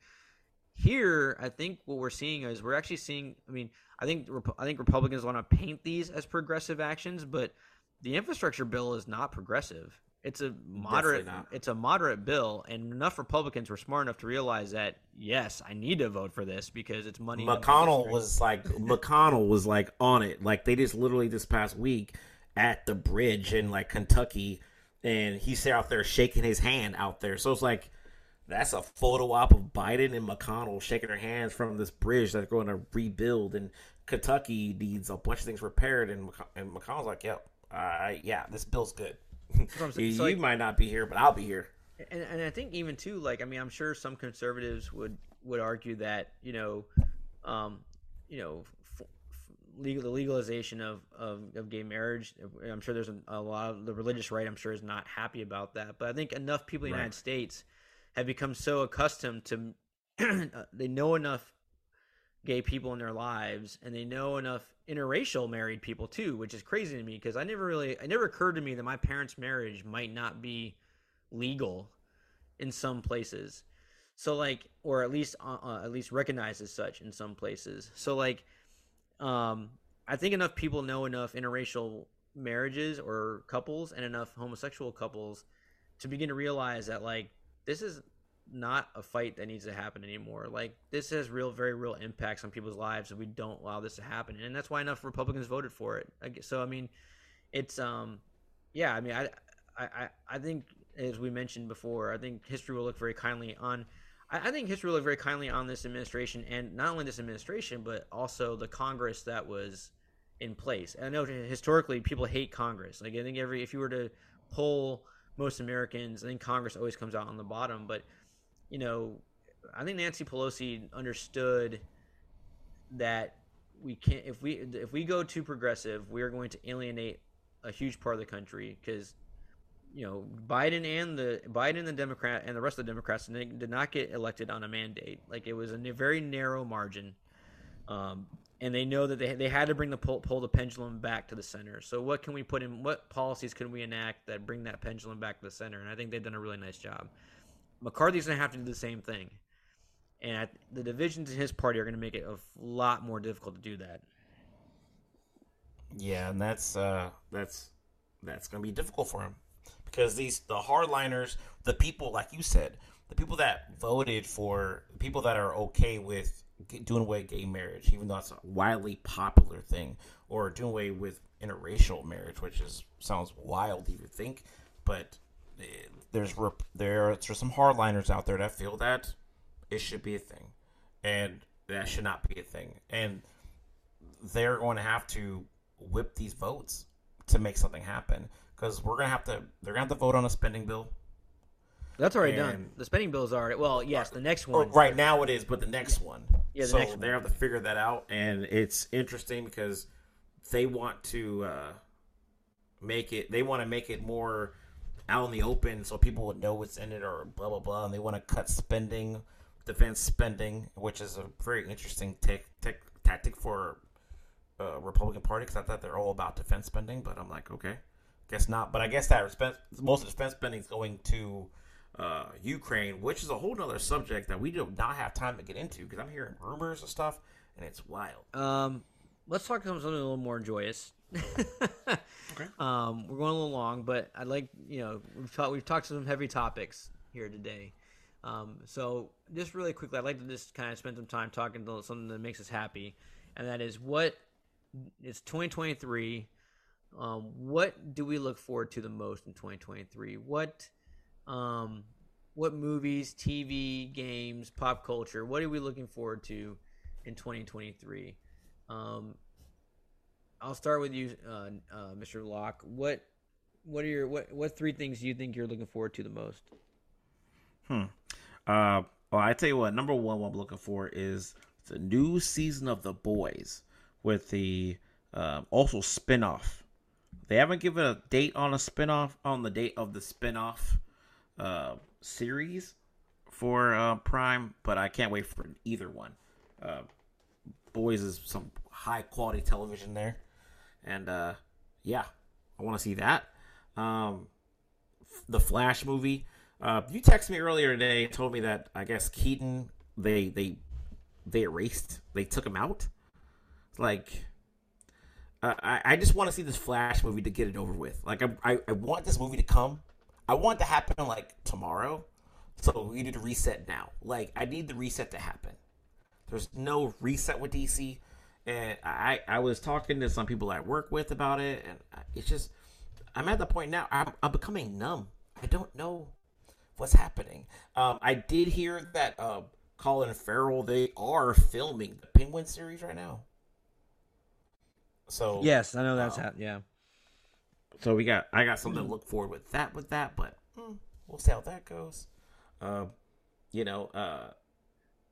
Here, I think what we're seeing is we're actually seeing. I mean, I think I think Republicans want to paint these as progressive actions, but the infrastructure bill is not progressive. It's a moderate. It's a moderate bill, and enough Republicans were smart enough to realize that yes, I need to vote for this because it's money. McConnell was like McConnell was like on it. Like they just literally this past week at the bridge in like Kentucky, and he's out there shaking his hand out there. So it's like that's a photo op of Biden and McConnell shaking their hands from this bridge that they're going to rebuild. And Kentucky needs a bunch of things repaired, and, McC- and McConnell's like, "Yep, uh, yeah, this bill's good. [LAUGHS] you So, like- might not be here, but I'll be here." and, and I think even too, like I mean, I'm sure some conservatives would would argue that you know, um, you know, f- f- legal the legalization of, of, of gay marriage. I'm sure there's a, a lot of the religious right. I'm sure is not happy about that, but I think enough people in the Right. United States have become so accustomed to [CLEARS THROAT] uh, they know enough gay people in their lives and they know enough interracial married people too which is crazy to me because i never really it never occurred to me that my parents marriage might not be legal in some places. So like or at least uh, uh, at least recognized as such in some places. So like um i think enough people know enough interracial marriages or couples and enough homosexual couples to begin to realize that like this is not a fight that needs to happen anymore like this has real very real impacts on people's lives and we don't allow this to happen and that's why enough republicans voted for it so i mean it's um yeah i mean i i I- think as we mentioned before i think history will look very kindly on I I think history will look very kindly on this administration, and not only this administration, but also the Congress that was in place. And I know historically people hate Congress. Like I think every if you were to poll most Americans, I think Congress always comes out on the bottom. But you know, I think Nancy Pelosi understood that we can't if we if we go too progressive, we are going to alienate a huge part of the country because you know Biden and the Biden and the Democrat and the rest of the Democrats did not get elected on a mandate. Like it was a very narrow margin, um, and they know that they they had to bring the pull, pull the pendulum back to the center. So what can we put in? What policies can we enact that bring that pendulum back to the center? And I think they've done a really nice job. McCarthy's gonna have to do the same thing, and the divisions in his party are gonna make it a lot more difficult to do that. Yeah, and that's uh, that's that's gonna be difficult for him because these the hardliners, the people like you said, the people that voted for people that are okay with doing away with gay marriage, even though it's a wildly popular thing, or doing away with interracial marriage, which is sounds wild to even think, but eh, there's there there's some hardliners out there that feel that it should be a thing, and that should not be a thing, and they're going to have to whip these votes to make something happen because we're gonna have to they're gonna have to vote on a spending bill. That's already and, done. The spending bill is already well, yes, the next one. Right now it is, but the next one. Yeah, the so next they have to figure that out, and it's interesting because they want to uh, make it. They want to make it more out in the open, so people would know what's in it, or blah blah blah. And they want to cut spending, defense spending, which is a very interesting tech, tech, tactic for uh, Republican Party because I thought they're all about defense spending, but I'm like, okay, guess not. But I guess that most of the defense spending is going to uh, Ukraine, which is a whole other subject that we do not have time to get into because I'm hearing rumors and stuff, and it's wild. Um, let's talk about something a little more joyous. [LAUGHS] okay. Um, we're going a little long, but I'd like you know we've talked we've talked some heavy topics here today. Um, so just really quickly, I'd like to just kind of spend some time talking to something that makes us happy, and that is what it's 2023. Um, what do we look forward to the most in 2023? What um, what movies, TV, games, pop culture? What are we looking forward to in 2023? Um, I'll start with you, uh, uh, Mr. Lock. What what are your what what three things do you think you're looking forward to the most? Hmm. Uh, well, I tell you what. Number one, what I'm looking for is the new season of The Boys with the uh, also spinoff. They haven't given a date on a spinoff on the date of the spinoff uh, series for uh, Prime, but I can't wait for either one. Uh, Boys is some high quality television there, and uh, yeah, I want to see that. Um, the Flash movie. Uh, you texted me earlier today, and told me that I guess Keaton they they they erased, they took him out. Like, uh, I, I just want to see this Flash movie to get it over with. Like, I, I, I want this movie to come. I want it to happen like tomorrow. So we need to reset now. Like, I need the reset to happen. There's no reset with DC. And I, I was talking to some people I work with about it, and it's just, I'm at the point now, I'm, I'm becoming numb. I don't know what's happening. Um, I did hear that uh, Colin Farrell, they are filming the Penguin series right now. So yes, I know that's um, yeah. So we got I got something to look forward with that with that, but mm, we'll see how that goes. Um, you know, uh,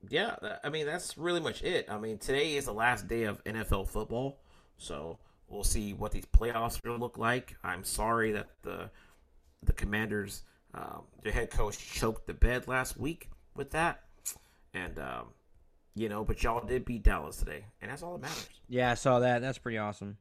yeah, I mean that's really much it. I mean today is the last day of NFL football, so we'll see what these playoffs are going to look like. I'm sorry that the the Commanders, um, their head coach choked the bed last week with that, and um, you know, but y'all did beat Dallas today, and that's all that matters. Yeah, I saw that. That's pretty awesome.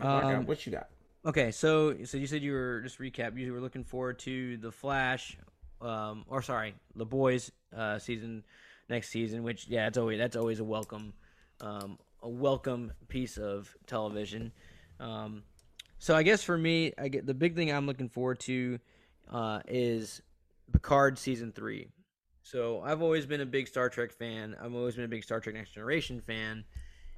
Um, what you got? Okay, so so you said you were just recap. You were looking forward to the Flash, um, or sorry, the Boys uh, season next season. Which yeah, it's always that's always a welcome, um, a welcome piece of television. Um, so I guess for me, I get the big thing I'm looking forward to uh, is Picard season three. So I've always been a big Star Trek fan. I've always been a big Star Trek Next Generation fan,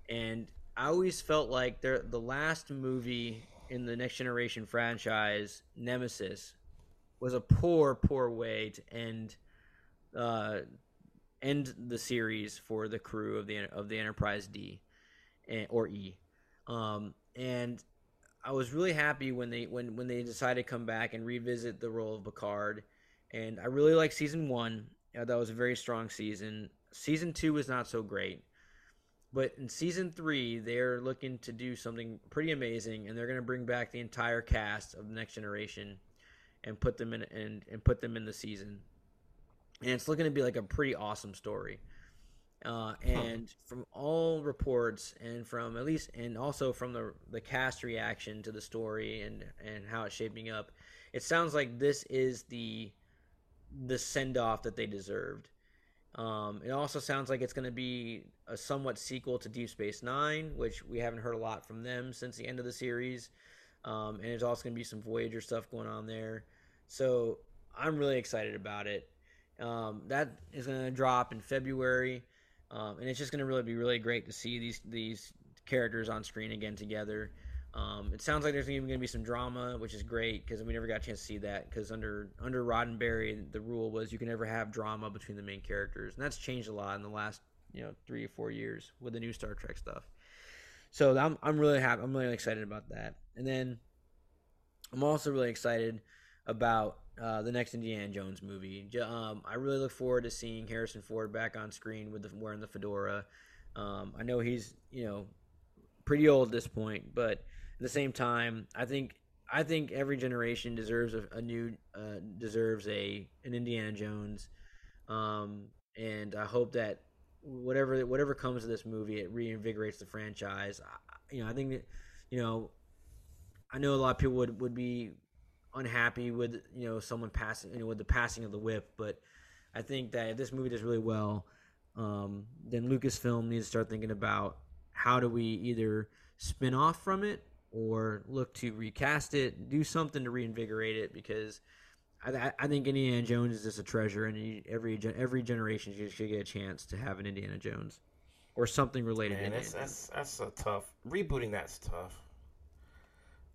and I always felt like the the last movie in the Next Generation franchise, Nemesis, was a poor, poor way to end uh, end the series for the crew of the of the Enterprise D, and, or E, um, and I was really happy when they when when they decided to come back and revisit the role of Picard, and I really like season one. that was a very strong season. Season two was not so great, but in season three they're looking to do something pretty amazing, and they're going to bring back the entire cast of the Next Generation, and put them in and and put them in the season, and it's looking to be like a pretty awesome story. Uh, and huh. from all reports, and from at least, and also from the the cast reaction to the story and and how it's shaping up, it sounds like this is the the send off that they deserved. Um, it also sounds like it's going to be a somewhat sequel to Deep Space Nine, which we haven't heard a lot from them since the end of the series. Um, and there's also going to be some Voyager stuff going on there. So I'm really excited about it. Um, that is going to drop in February. Um, and it's just going to really be really great to see these these characters on screen again together. Um, it sounds like there's even going to be some drama, which is great because we never got a chance to see that. Because under under Roddenberry, the rule was you can never have drama between the main characters, and that's changed a lot in the last you know three or four years with the new Star Trek stuff. So I'm I'm really happy. I'm really excited about that. And then I'm also really excited about uh, the next Indiana Jones movie. Um, I really look forward to seeing Harrison Ford back on screen with the, wearing the fedora. Um, I know he's you know pretty old at this point, but at the same time, I think I think every generation deserves a, a new uh, deserves a an Indiana Jones, um, and I hope that whatever whatever comes of this movie, it reinvigorates the franchise. I, you know, I think that you know, I know a lot of people would would be unhappy with you know someone passing you know with the passing of the whip, but I think that if this movie does really well, um, then Lucasfilm needs to start thinking about how do we either spin off from it or look to recast it, do something to reinvigorate it because. I, I think Indiana Jones is just a treasure, and every every generation should get a chance to have an Indiana Jones or something related. Man, that's, that's that's a tough rebooting. That's tough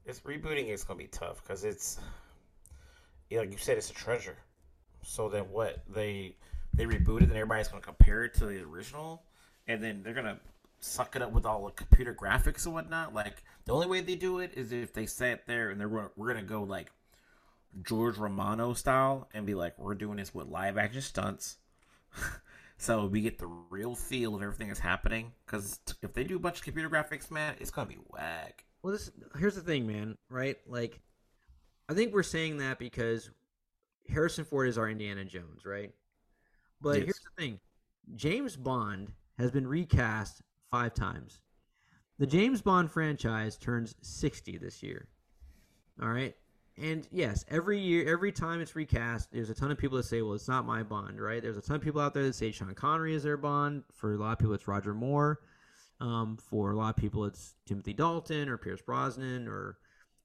it's rebooting is gonna be tough because it's like you said, it's a treasure. So then what they they rebooted and everybody's gonna compare it to the original, and then they're gonna suck it up with all the computer graphics and whatnot. Like the only way they do it is if they sat there and they're we're gonna go like George Romano style and be like, we're doing this with live action stunts. [LAUGHS] so we get the real feel of everything that's happening. Because if they do a bunch of computer graphics, man, it's gonna be whack. Well, this here's the thing, man. Right? Like, I think we're saying that because Harrison Ford is our Indiana Jones, right? But yes. here's the thing: James Bond has been recast five times. The James Bond franchise turns 60 this year. All right. And yes, every year, every time it's recast, there's a ton of people that say, well, it's not my Bond, right? There's a ton of people out there that say Sean Connery is their Bond. For a lot of people, it's Roger Moore. Um, for a lot of people, it's Timothy Dalton or Pierce Brosnan or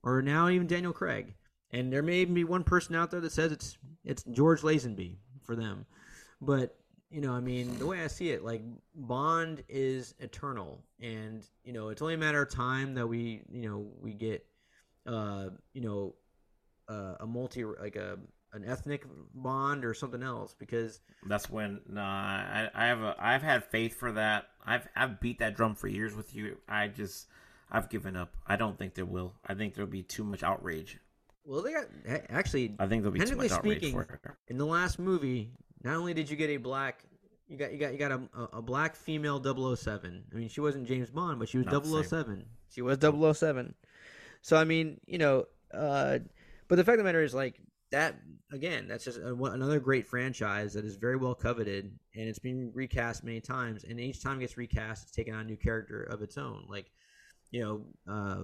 or now even Daniel Craig. And there may even be one person out there that says it's it's George Lazenby for them. But you know, I mean, the way I see it, like Bond is eternal, and you know, it's only a matter of time that we, you know, we get, uh, you know, uh, a multi like a an ethnic bond or something else. Because that's when nah I, I have a I've had faith for that. I've I've beat that drum for years with you. I just I've given up. I don't think there will. I think there'll be too much outrage. Well they got actually I think there'll be too much outrage for it. in the last movie not only did you get a black you got you got you got a, a black female 007 I mean she wasn't James Bond but she was not 007 she was 007 so I mean you know uh but the fact of the matter is like that again, that's just a, another great franchise that is very well coveted, and it's been recast many times. And each time it gets recast, it's taken on a new character of its own. Like, you know, uh,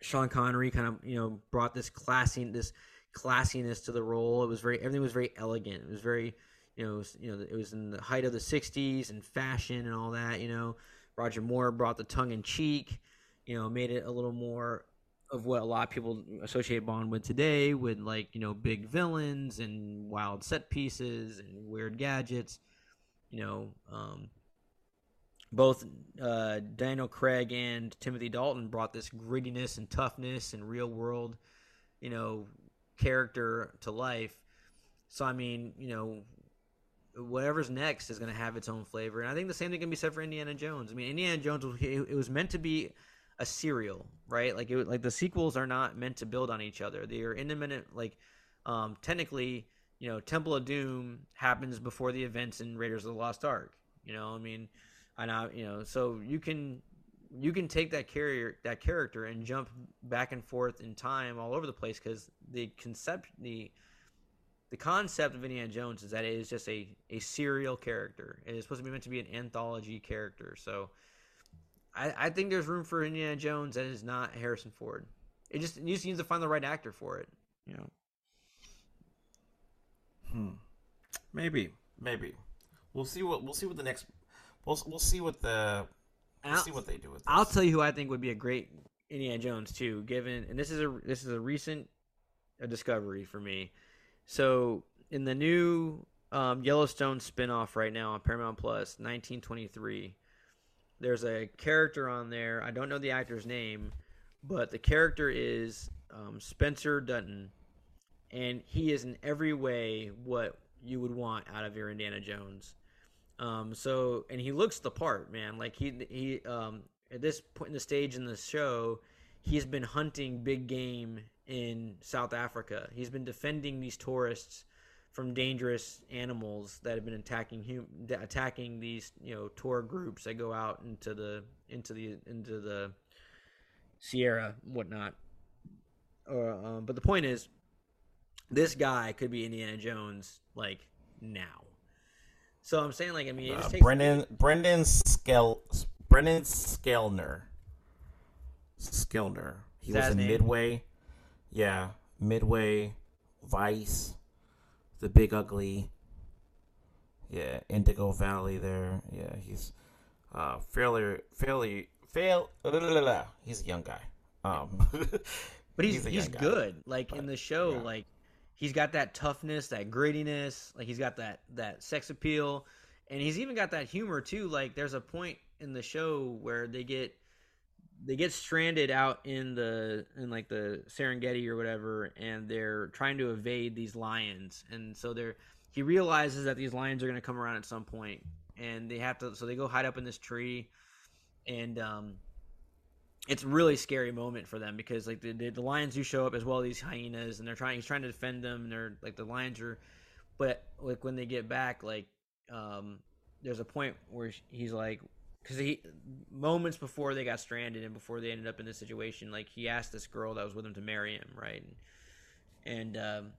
Sean Connery kind of you know brought this classy this classiness to the role. It was very everything was very elegant. It was very you know was, you know it was in the height of the '60s and fashion and all that. You know, Roger Moore brought the tongue in cheek. You know, made it a little more of what a lot of people associate Bond with today, with like you know big villains and wild set pieces and weird gadgets. You know, um, both uh, Daniel Craig and Timothy Dalton brought this grittiness and toughness and real world, you know, character to life. So I mean, you know, whatever's next is going to have its own flavor. And I think the same thing can be said for Indiana Jones. I mean, Indiana Jones it was meant to be a serial, right? Like it like the sequels are not meant to build on each other. They are independent. Like um, technically, you know, Temple of Doom happens before the events in Raiders of the Lost Ark. You know, I mean, I know, you know, so you can you can take that carrier that character and jump back and forth in time all over the place because the concept the the concept of Indiana Jones is that it is just a, a serial character. It is supposed to be meant to be an anthology character. So I, I think there's room for Indiana Jones that is not Harrison Ford. It just just need to find the right actor for it. You know. Hmm. Maybe. Maybe. We'll see what we'll see what the next we'll we'll see what the I'll- see what they do with this. I'll tell you who I think would be a great Indiana Jones too. Given and this is a this is a recent a discovery for me. So in the new um, Yellowstone spinoff right now on Paramount Plus, 1923, there's a character on there. I don't know the actor's name, but the character is um, Spencer Dutton, and he is in every way what you would want out of your Indiana Jones. Um, so and he looks the part, man. Like he he um, at this point in the stage in the show, he's been hunting big game in South Africa. He's been defending these tourists from dangerous animals that have been attacking hum- attacking these you know tour groups that go out into the into the into the Sierra whatnot. Or um, but the point is, this guy could be Indiana Jones like now. So I'm saying like I mean it Uh, takes Brendan Brendan Skel Brendan Sklenar. Sklenar. He was in name? Midway. Yeah, Midway, Vice, The Big Ugly. Yeah, Indigo Valley. There. Yeah, he's uh fairly fairly fail. He's a young guy. Um, [LAUGHS] But he's he's, guy. good. Like in the show, yeah. like he's got that toughness, that grittiness. Like he's got that that sex appeal, and he's even got that humor too. Like there's a point in the show where they get they get stranded out in the in like the Serengeti or whatever, and they're trying to evade these lions, and so they're he realizes that these lions are going to come around at some point, and they have to so they go hide up in this tree, and um it's really scary moment for them because like the, the, the lions do show up as well these hyenas and they're trying he's trying to defend them and they're like the lions are but like when they get back like um there's a point where he's like because he moments before they got stranded and before they ended up in this situation like he asked this girl that was with him to marry him right? And, and um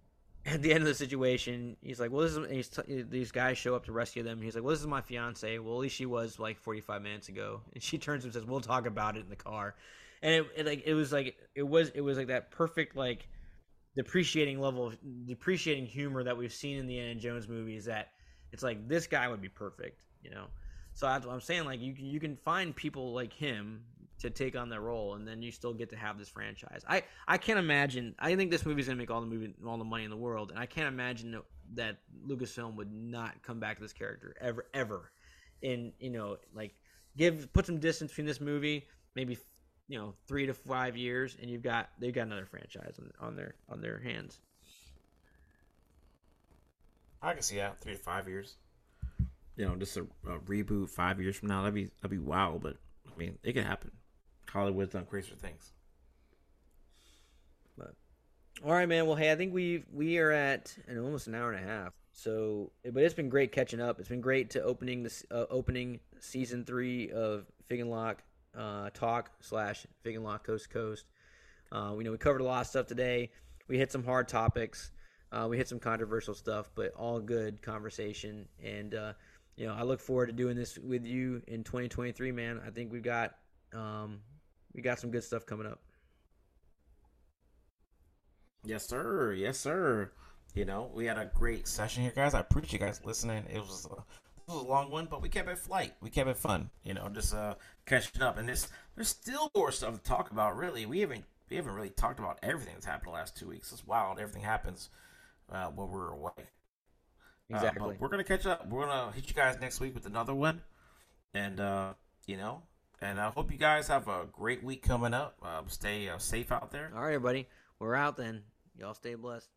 at the end of the situation, he's like, "Well, this is." t- these guys show up to rescue them. He's like, "Well, this is my fiance." Well, at least she was like 45 minutes ago, and she turns and says, "We'll talk about it in the car." And it, it like it was like it was it was like that perfect like depreciating level of depreciating humor that we've seen in the Indiana Jones movies. That it's like this guy would be perfect, you know. So I'm saying. Like you you can find people like him to take on that role, and then you still get to have this franchise. I I can't imagine. I think this movie's gonna make all the movie all the money in the world, and I can't imagine that- that Lucasfilm would not come back to this character ever ever. And you know, like give put some distance between this movie, maybe you know three to five years, and you've got they've got another franchise on, on their on their hands. I can see that three to five years. You know, just a, a reboot five years from now. That'd be that'd be wow. But I mean, it could happen. Hollywood's done crazier things. But All right, man. Well, hey, I think we we are at an almost an hour and a half. So, but it's been great catching up. It's been great to opening this uh, opening season three of Fig and Lock uh, talk slash Fig and Lock Coast Coast. Uh, we know we covered a lot of stuff today. We hit some hard topics. Uh, we hit some controversial stuff, but all good conversation. And uh, you know, I look forward to doing this with you in 2023, man. I think we've got um, we got some good stuff coming up. Yes, sir. Yes, sir. You know, we had a great session here, guys. I appreciate you guys listening. It was a, it was a long one, but we kept it flight. We kept it fun. You know, just uh catching up. And this there's still more stuff to talk about. Really, we haven't we haven't really talked about everything that's happened the last two weeks. It's wild. Everything happens uh, when we're away. Uh, Exactly. but we're gonna catch up. We're gonna hit you guys next week with another one, and uh, you know, and I hope you guys have a great week coming up. Uh, stay uh, safe out there. All right, everybody. We're out then. Y'all stay blessed.